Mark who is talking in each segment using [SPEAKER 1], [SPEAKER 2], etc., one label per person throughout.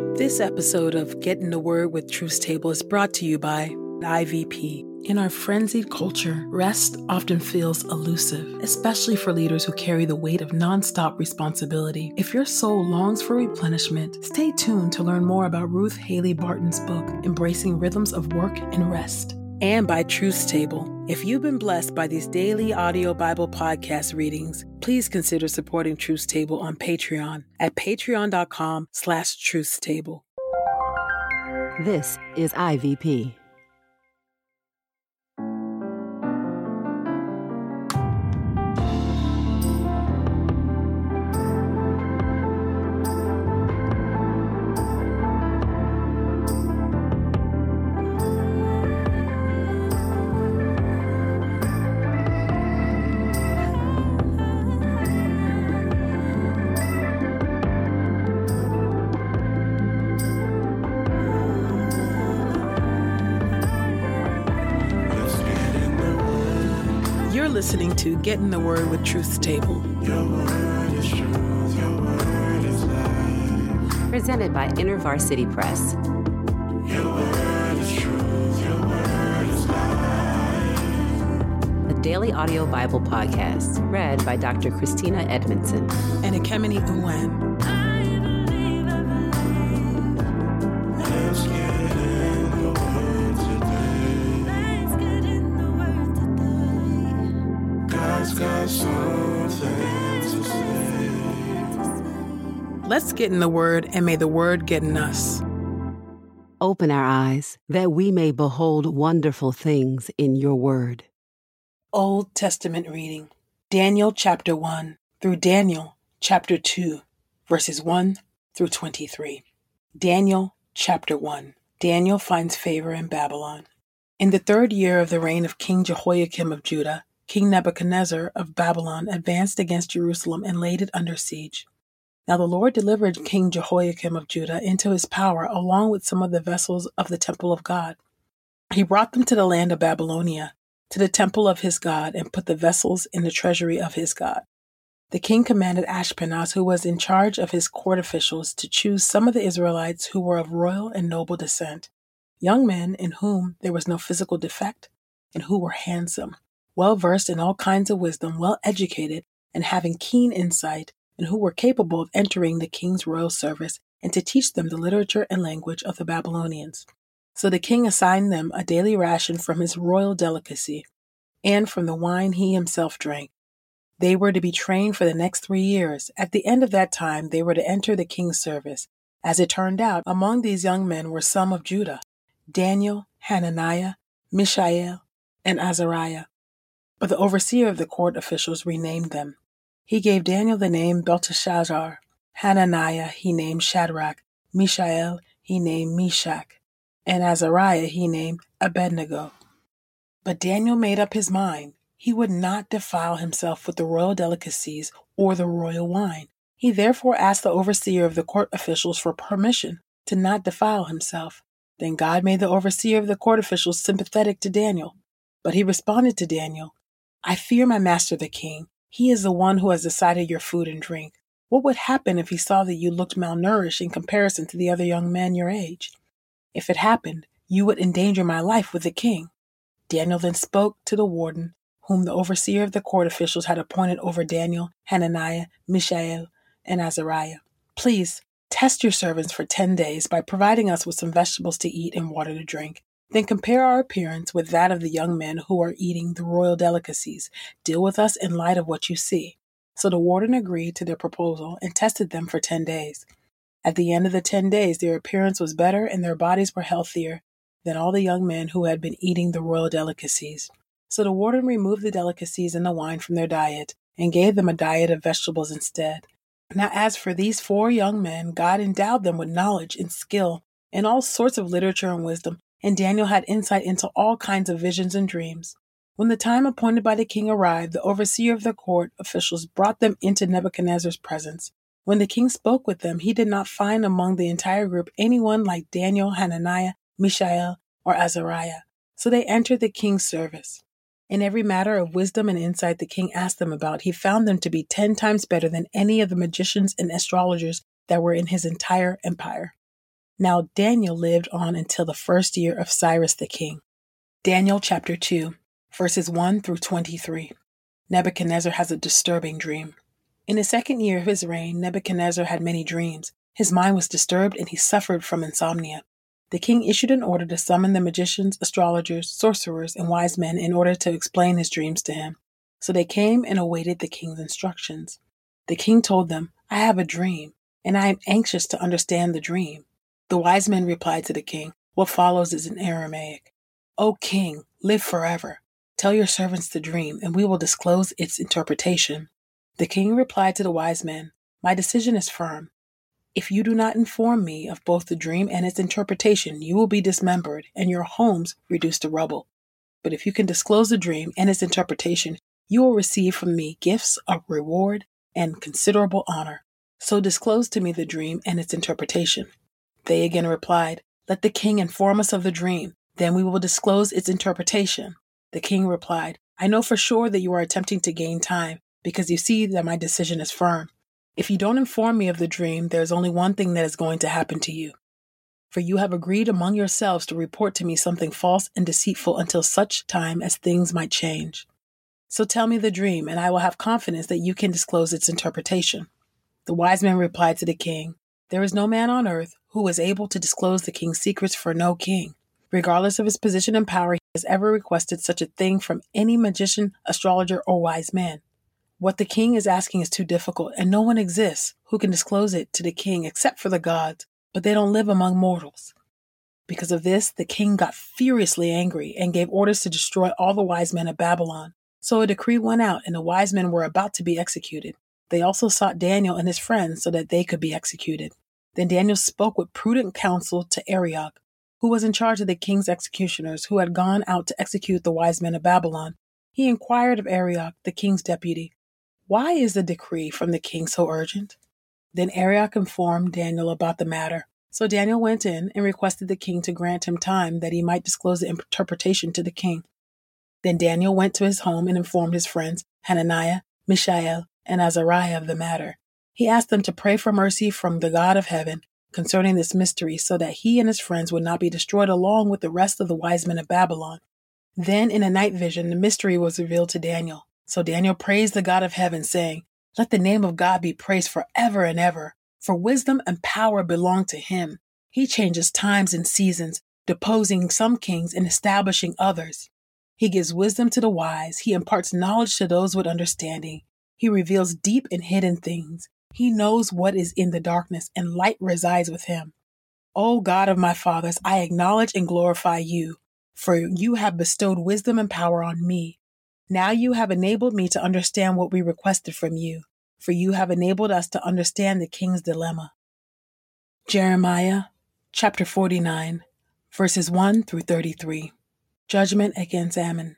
[SPEAKER 1] This episode of Get in the Word with Truth's Table is brought to you by IVP. In our frenzied culture, rest often feels elusive, especially for leaders who carry the weight of nonstop responsibility. If your soul longs for replenishment, stay tuned to learn more about Ruth Haley Barton's book, Embracing Rhythms of Work and Rest and by Truth's Table. If you've been blessed by these daily audio Bible podcast readings, please consider supporting Truth's Table on Patreon at patreon.com slash Truth's Table.
[SPEAKER 2] This is IVP.
[SPEAKER 1] Listening to Get in the Word with Truth's Table.
[SPEAKER 2] Presented by InterVarsity Press. The Daily Audio Bible Podcast, read by Dr. Christina Edmondson.
[SPEAKER 1] And Ekemini Uwan. Get in the Word and may the Word get in us.
[SPEAKER 2] Open our eyes that we may behold wonderful things in your word.
[SPEAKER 1] Old Testament reading Daniel chapter 1 through Daniel chapter 2, verses 1 through 23. Daniel chapter 1 Daniel finds favor in Babylon. In the third year of the reign of King Jehoiakim of Judah, King Nebuchadnezzar of Babylon advanced against Jerusalem and laid it under siege. Now the Lord delivered King Jehoiakim of Judah into his power, along with some of the vessels of the temple of God. He brought them to the land of Babylonia, to the temple of his God, and put the vessels in the treasury of his God. The king commanded Ashpenaz, who was in charge of his court officials, to choose some of the Israelites who were of royal and noble descent, young men in whom there was no physical defect, and who were handsome, well versed in all kinds of wisdom, well educated, and having keen insight and who were capable of entering the king's royal service and to teach them the literature and language of the Babylonians. So the king assigned them a daily ration from his royal delicacy and from the wine he himself drank. They were to be trained for the next three years. At the end of that time, they were to enter the king's service. As it turned out, among these young men were some of Judah Daniel, Hananiah, Mishael, and Azariah. But the overseer of the court officials renamed them. He gave Daniel the name Belteshazzar. Hananiah he named Shadrach. Mishael he named Meshach. And Azariah he named Abednego. But Daniel made up his mind. He would not defile himself with the royal delicacies or the royal wine. He therefore asked the overseer of the court officials for permission to not defile himself. Then God made the overseer of the court officials sympathetic to Daniel. But he responded to Daniel, I fear my master the king, he is the one who has decided your food and drink. What would happen if he saw that you looked malnourished in comparison to the other young men your age? If it happened, you would endanger my life with the king. Daniel then spoke to the warden, whom the overseer of the court officials had appointed over Daniel, Hananiah, Mishael, and Azariah. Please test your servants for ten days by providing us with some vegetables to eat and water to drink. Then compare our appearance with that of the young men who are eating the royal delicacies. Deal with us in light of what you see. So the warden agreed to their proposal and tested them for 10 days. At the end of the 10 days, their appearance was better and their bodies were healthier than all the young men who had been eating the royal delicacies. So the warden removed the delicacies and the wine from their diet and gave them a diet of vegetables instead. Now, as for these four young men, God endowed them with knowledge and skill and all sorts of literature and wisdom and Daniel had insight into all kinds of visions and dreams. When the time appointed by the king arrived, the overseer of the court officials brought them into Nebuchadnezzar's presence. When the king spoke with them, he did not find among the entire group anyone like Daniel, Hananiah, Mishael, or Azariah. So they entered the king's service. In every matter of wisdom and insight the king asked them about, he found them to be ten times better than any of the magicians and astrologers that were in his entire empire. Now Daniel lived on until the first year of Cyrus the king. Daniel chapter 2, verses 1 through 23. Nebuchadnezzar has a disturbing dream. In the second year of his reign, Nebuchadnezzar had many dreams. His mind was disturbed and he suffered from insomnia. The king issued an order to summon the magicians, astrologers, sorcerers, and wise men in order to explain his dreams to him. So they came and awaited the king's instructions. The king told them, I have a dream, and I am anxious to understand the dream. The wise men replied to the king, What follows is in Aramaic. O king, live forever. Tell your servants the dream, and we will disclose its interpretation. The king replied to the wise men, My decision is firm. If you do not inform me of both the dream and its interpretation, you will be dismembered and your homes reduced to rubble. But if you can disclose the dream and its interpretation, you will receive from me gifts of reward and considerable honor. So disclose to me the dream and its interpretation. They again replied, Let the king inform us of the dream, then we will disclose its interpretation. The king replied, I know for sure that you are attempting to gain time, because you see that my decision is firm. If you don't inform me of the dream, there is only one thing that is going to happen to you. For you have agreed among yourselves to report to me something false and deceitful until such time as things might change. So tell me the dream, and I will have confidence that you can disclose its interpretation. The wise men replied to the king, There is no man on earth who is able to disclose the king's secrets for no king. Regardless of his position and power, he has ever requested such a thing from any magician, astrologer, or wise man. What the king is asking is too difficult, and no one exists who can disclose it to the king except for the gods, but they don't live among mortals. Because of this, the king got furiously angry and gave orders to destroy all the wise men of Babylon. So a decree went out, and the wise men were about to be executed. They also sought Daniel and his friends so that they could be executed. Then Daniel spoke with prudent counsel to Arioch, who was in charge of the king's executioners, who had gone out to execute the wise men of Babylon. He inquired of Arioch, the king's deputy, why is the decree from the king so urgent? Then Arioch informed Daniel about the matter. So Daniel went in and requested the king to grant him time that he might disclose the interpretation to the king. Then Daniel went to his home and informed his friends, Hananiah, Mishael, and Azariah of the matter. He asked them to pray for mercy from the God of heaven concerning this mystery so that he and his friends would not be destroyed along with the rest of the wise men of Babylon. Then in a night vision, the mystery was revealed to Daniel. So Daniel praised the God of heaven, saying, Let the name of God be praised forever and ever, for wisdom and power belong to him. He changes times and seasons, deposing some kings and establishing others. He gives wisdom to the wise, he imparts knowledge to those with understanding. He reveals deep and hidden things. He knows what is in the darkness, and light resides with him. O God of my fathers, I acknowledge and glorify you, for you have bestowed wisdom and power on me. Now you have enabled me to understand what we requested from you, for you have enabled us to understand the king's dilemma. Jeremiah chapter 49, verses 1 through 33. Judgment against Ammon.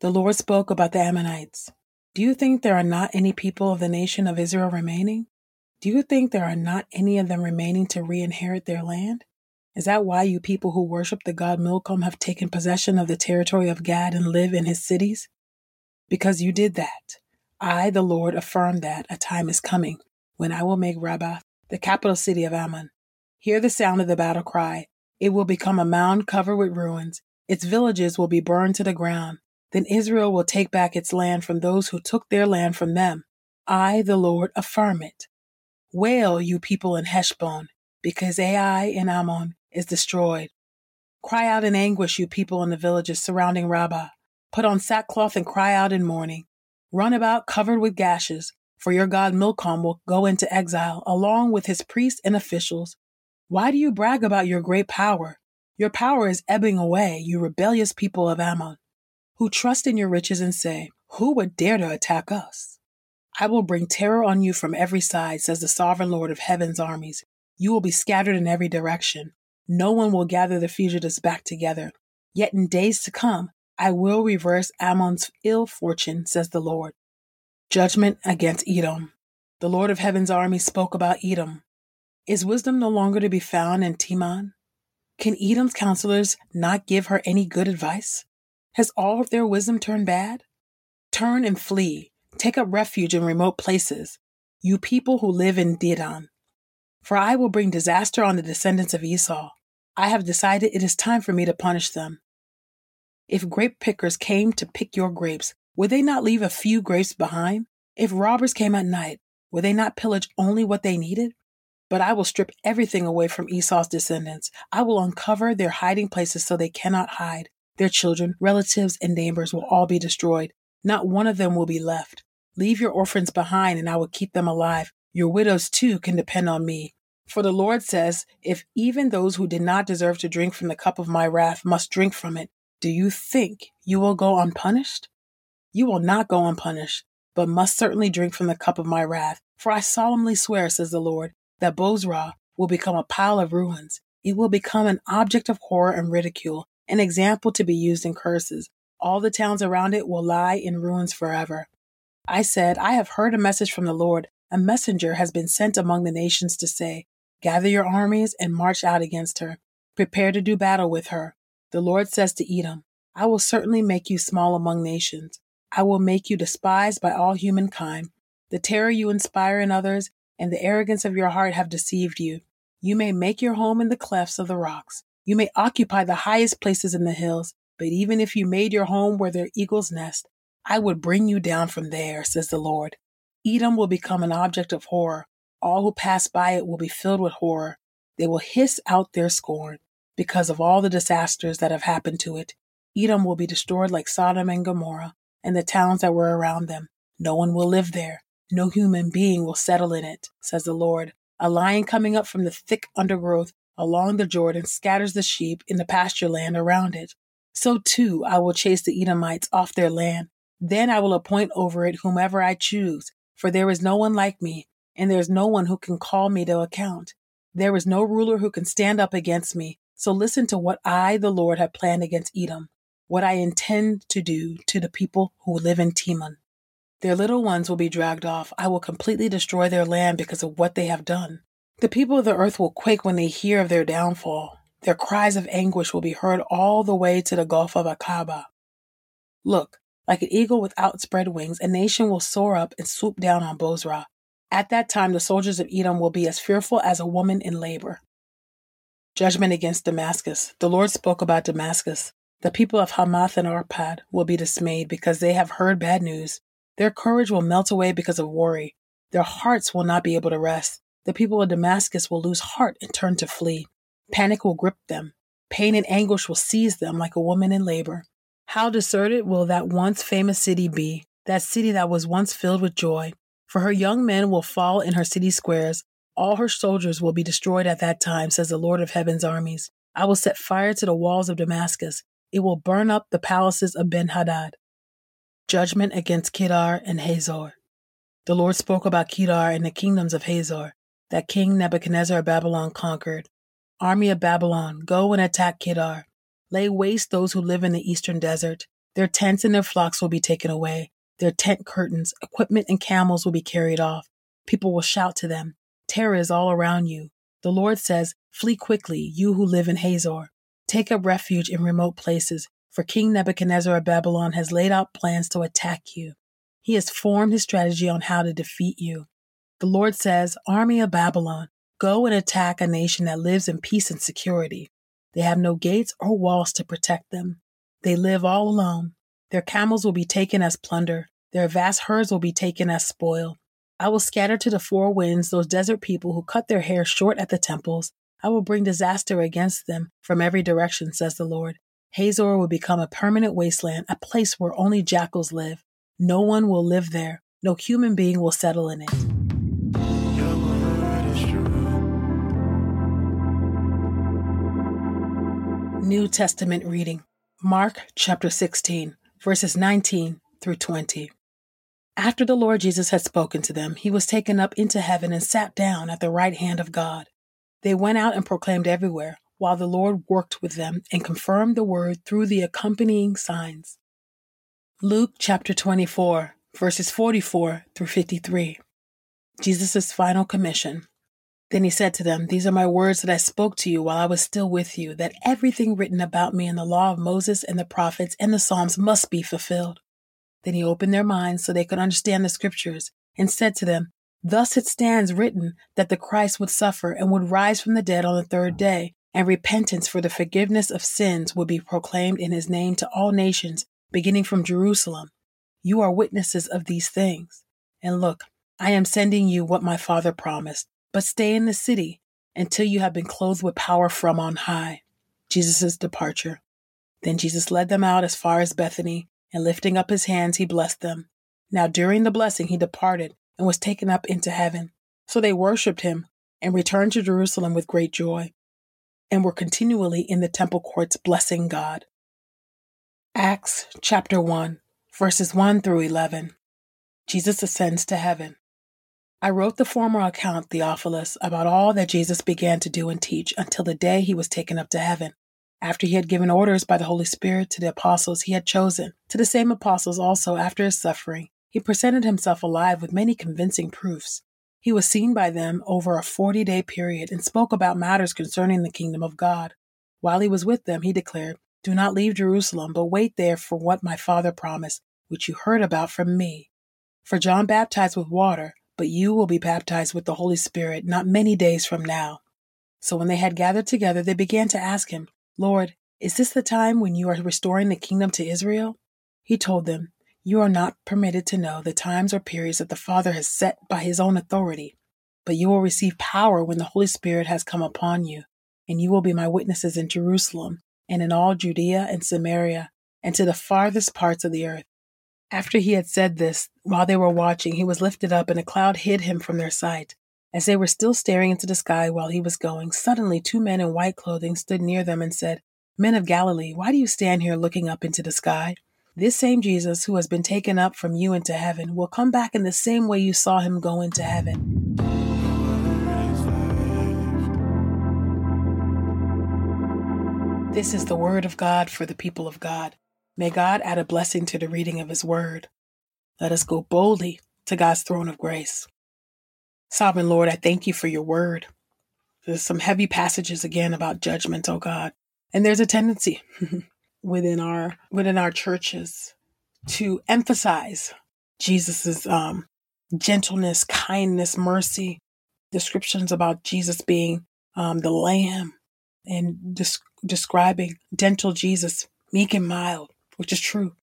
[SPEAKER 1] The Lord spoke about the Ammonites. Do you think there are not any people of the nation of Israel remaining? Do you think there are not any of them remaining to re inherit their land? Is that why you people who worship the god Milcom have taken possession of the territory of Gad and live in his cities? because you did that. I, the Lord, affirm that a time is coming when I will make Rabbah the capital city of Ammon. Hear the sound of the battle cry. It will become a mound covered with ruins. Its villages will be burned to the ground. Then Israel will take back its land from those who took their land from them. I, the Lord, affirm it. Wail, you people in Heshbon, because Ai in Ammon is destroyed. Cry out in anguish, you people in the villages surrounding Rabbah. Put on sackcloth and cry out in mourning. Run about covered with gashes, for your god Milcom will go into exile along with his priests and officials. Why do you brag about your great power? Your power is ebbing away, you rebellious people of Ammon, who trust in your riches and say, Who would dare to attack us? I will bring terror on you from every side, says the sovereign Lord of heaven's armies. You will be scattered in every direction. No one will gather the fugitives back together. Yet in days to come, I will reverse Ammon's ill fortune, says the Lord. Judgment against Edom. The Lord of heaven's armies spoke about Edom. Is wisdom no longer to be found in Teman? Can Edom's counselors not give her any good advice? Has all of their wisdom turned bad? Turn and flee. Take up refuge in remote places, you people who live in Dedan. For I will bring disaster on the descendants of Esau. I have decided it is time for me to punish them. If grape pickers came to pick your grapes, would they not leave a few grapes behind? If robbers came at night, would they not pillage only what they needed? But I will strip everything away from Esau's descendants. I will uncover their hiding places so they cannot hide. Their children, relatives, and neighbors will all be destroyed. Not one of them will be left. Leave your orphans behind, and I will keep them alive. Your widows too can depend on me. For the Lord says, If even those who did not deserve to drink from the cup of my wrath must drink from it, do you think you will go unpunished? You will not go unpunished, but must certainly drink from the cup of my wrath. For I solemnly swear, says the Lord, that Bozrah will become a pile of ruins. It will become an object of horror and ridicule, an example to be used in curses. All the towns around it will lie in ruins forever. I said, I have heard a message from the Lord. A messenger has been sent among the nations to say, Gather your armies and march out against her. Prepare to do battle with her. The Lord says to Edom, I will certainly make you small among nations. I will make you despised by all humankind. The terror you inspire in others and the arrogance of your heart have deceived you. You may make your home in the clefts of the rocks. You may occupy the highest places in the hills, but even if you made your home where their eagles nest, I would bring you down from there, says the Lord. Edom will become an object of horror. All who pass by it will be filled with horror. They will hiss out their scorn because of all the disasters that have happened to it. Edom will be destroyed like Sodom and Gomorrah and the towns that were around them. No one will live there. No human being will settle in it, says the Lord. A lion coming up from the thick undergrowth along the Jordan scatters the sheep in the pasture land around it. So too I will chase the Edomites off their land. Then I will appoint over it whomever I choose, for there is no one like me, and there is no one who can call me to account. There is no ruler who can stand up against me. So listen to what I, the Lord, have planned against Edom, what I intend to do to the people who live in Teman. Their little ones will be dragged off. I will completely destroy their land because of what they have done. The people of the earth will quake when they hear of their downfall. Their cries of anguish will be heard all the way to the Gulf of Aqaba. Look, like an eagle with outspread wings, a nation will soar up and swoop down on Bozrah. At that time, the soldiers of Edom will be as fearful as a woman in labor. Judgment against Damascus. The Lord spoke about Damascus. The people of Hamath and Arpad will be dismayed because they have heard bad news. Their courage will melt away because of worry. Their hearts will not be able to rest. The people of Damascus will lose heart and turn to flee. Panic will grip them. Pain and anguish will seize them like a woman in labor. How deserted will that once famous city be, that city that was once filled with joy? For her young men will fall in her city squares. All her soldiers will be destroyed at that time, says the Lord of heaven's armies. I will set fire to the walls of Damascus. It will burn up the palaces of Ben Hadad. Judgment against Kedar and Hazor. The Lord spoke about Kedar and the kingdoms of Hazor, that King Nebuchadnezzar of Babylon conquered. Army of Babylon, go and attack Kedar. Lay waste those who live in the eastern desert. Their tents and their flocks will be taken away. Their tent curtains, equipment, and camels will be carried off. People will shout to them. Terror is all around you. The Lord says, Flee quickly, you who live in Hazor. Take up refuge in remote places, for King Nebuchadnezzar of Babylon has laid out plans to attack you. He has formed his strategy on how to defeat you. The Lord says, Army of Babylon, go and attack a nation that lives in peace and security. They have no gates or walls to protect them. They live all alone. Their camels will be taken as plunder. Their vast herds will be taken as spoil. I will scatter to the four winds those desert people who cut their hair short at the temples. I will bring disaster against them from every direction, says the Lord. Hazor will become a permanent wasteland, a place where only jackals live. No one will live there. No human being will settle in it. New Testament reading Mark chapter 16, verses 19 through 20. After the Lord Jesus had spoken to them, he was taken up into heaven and sat down at the right hand of God. They went out and proclaimed everywhere while the Lord worked with them and confirmed the word through the accompanying signs. Luke chapter 24, verses 44 through 53. Jesus' final commission. Then he said to them, These are my words that I spoke to you while I was still with you, that everything written about me in the law of Moses and the prophets and the Psalms must be fulfilled. Then he opened their minds so they could understand the scriptures and said to them, Thus it stands written that the Christ would suffer and would rise from the dead on the third day, and repentance for the forgiveness of sins would be proclaimed in his name to all nations, beginning from Jerusalem. You are witnesses of these things. And look, I am sending you what my Father promised, but stay in the city until you have been clothed with power from on high. Jesus' departure. Then Jesus led them out as far as Bethany, and lifting up his hands, he blessed them. Now during the blessing, he departed and was taken up into heaven. So they worshipped him and returned to Jerusalem with great joy, and were continually in the temple courts blessing God. Acts chapter 1, verses 1 through 11. Jesus ascends to heaven. I wrote the former account, Theophilus, about all that Jesus began to do and teach until the day he was taken up to heaven, after he had given orders by the Holy Spirit to the apostles he had chosen. To the same apostles also, after his suffering, he presented himself alive with many convincing proofs. He was seen by them over a forty day period and spoke about matters concerning the kingdom of God. While he was with them, he declared, Do not leave Jerusalem, but wait there for what my Father promised, which you heard about from me. For John baptized with water, but you will be baptized with the Holy Spirit not many days from now. So when they had gathered together, they began to ask him, Lord, is this the time when you are restoring the kingdom to Israel? He told them, You are not permitted to know the times or periods that the Father has set by his own authority, but you will receive power when the Holy Spirit has come upon you, and you will be my witnesses in Jerusalem and in all Judea and Samaria and to the farthest parts of the earth. After he had said this, while they were watching, he was lifted up, and a cloud hid him from their sight. As they were still staring into the sky while he was going, suddenly two men in white clothing stood near them and said, Men of Galilee, why do you stand here looking up into the sky? This same Jesus, who has been taken up from you into heaven, will come back in the same way you saw him go into heaven. This is the word of God for the people of God. May God add a blessing to the reading of His Word. Let us go boldly to God's throne of grace. Sovereign Lord, I thank you for your Word. There's some heavy passages again about judgment, oh God. And there's a tendency within our within our churches to emphasize Jesus's um, gentleness, kindness, mercy, descriptions about Jesus being um, the Lamb, and des- describing gentle Jesus, meek and mild, which is true.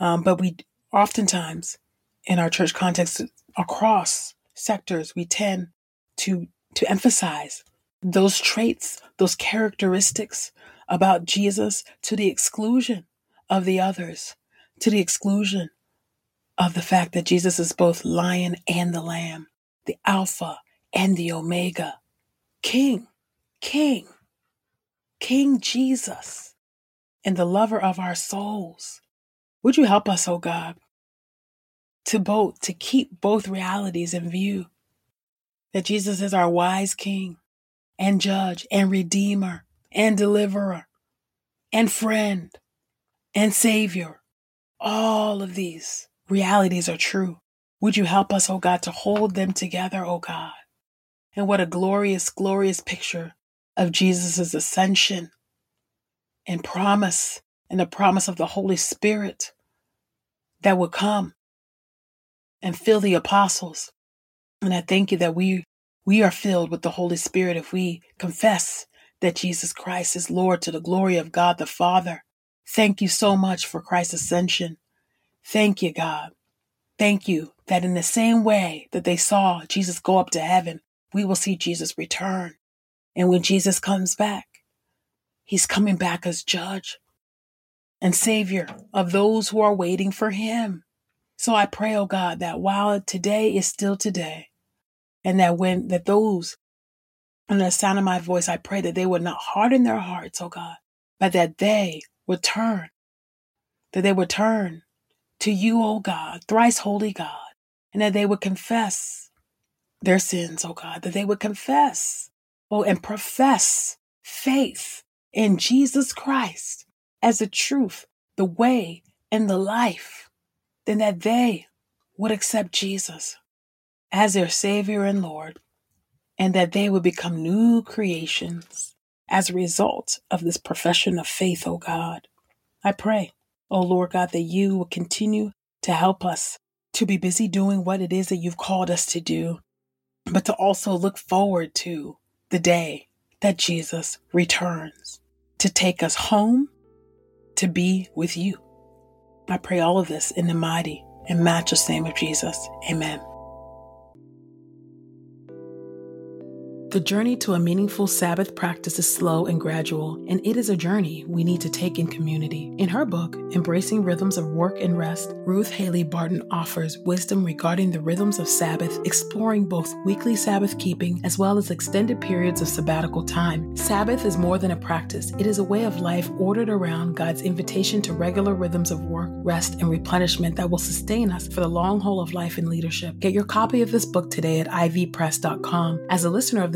[SPEAKER 1] Um, but we oftentimes, in our church context, across sectors, we tend to to emphasize those traits, those characteristics about Jesus to the exclusion of the others, to the exclusion of the fact that Jesus is both lion and the lamb, the Alpha and the Omega, King, King, King Jesus and the lover of our souls. Would you help us, O oh God, to both to keep both realities in view? That Jesus is our wise king and judge and redeemer and deliverer and friend and savior. All of these realities are true. Would you help us, O oh God, to hold them together, O oh God? And what a glorious, glorious picture of Jesus' ascension and promise and the promise of the Holy Spirit that would come and fill the apostles. And I thank you that we we are filled with the Holy Spirit if we confess that Jesus Christ is Lord to the glory of God the Father. Thank you so much for Christ's ascension. Thank you, God. Thank you that in the same way that they saw Jesus go up to heaven, we will see Jesus return. And when Jesus comes back, He's coming back as judge and savior of those who are waiting for him. So I pray, oh God, that while today is still today, and that when that those in the sound of my voice, I pray that they would not harden their hearts, oh God, but that they would turn, that they would turn to you, oh God, thrice holy God, and that they would confess their sins, oh God, that they would confess, oh, and profess faith in Jesus Christ as the truth, the way, and the life, then that they would accept Jesus as their Savior and Lord, and that they would become new creations as a result of this profession of faith, O oh God. I pray, O oh Lord God, that you will continue to help us to be busy doing what it is that you've called us to do, but to also look forward to the day that Jesus returns to take us home to be with you. I pray all of this in the mighty and matchless name of Jesus. Amen. The journey to a meaningful Sabbath practice is slow and gradual, and it is a journey we need to take in community. In her book, Embracing Rhythms of Work and Rest, Ruth Haley Barton offers wisdom regarding the rhythms of Sabbath, exploring both weekly Sabbath keeping as well as extended periods of sabbatical time. Sabbath is more than a practice, it is a way of life ordered around God's invitation to regular rhythms of work, rest, and replenishment that will sustain us for the long haul of life and leadership. Get your copy of this book today at ivpress.com. As a listener of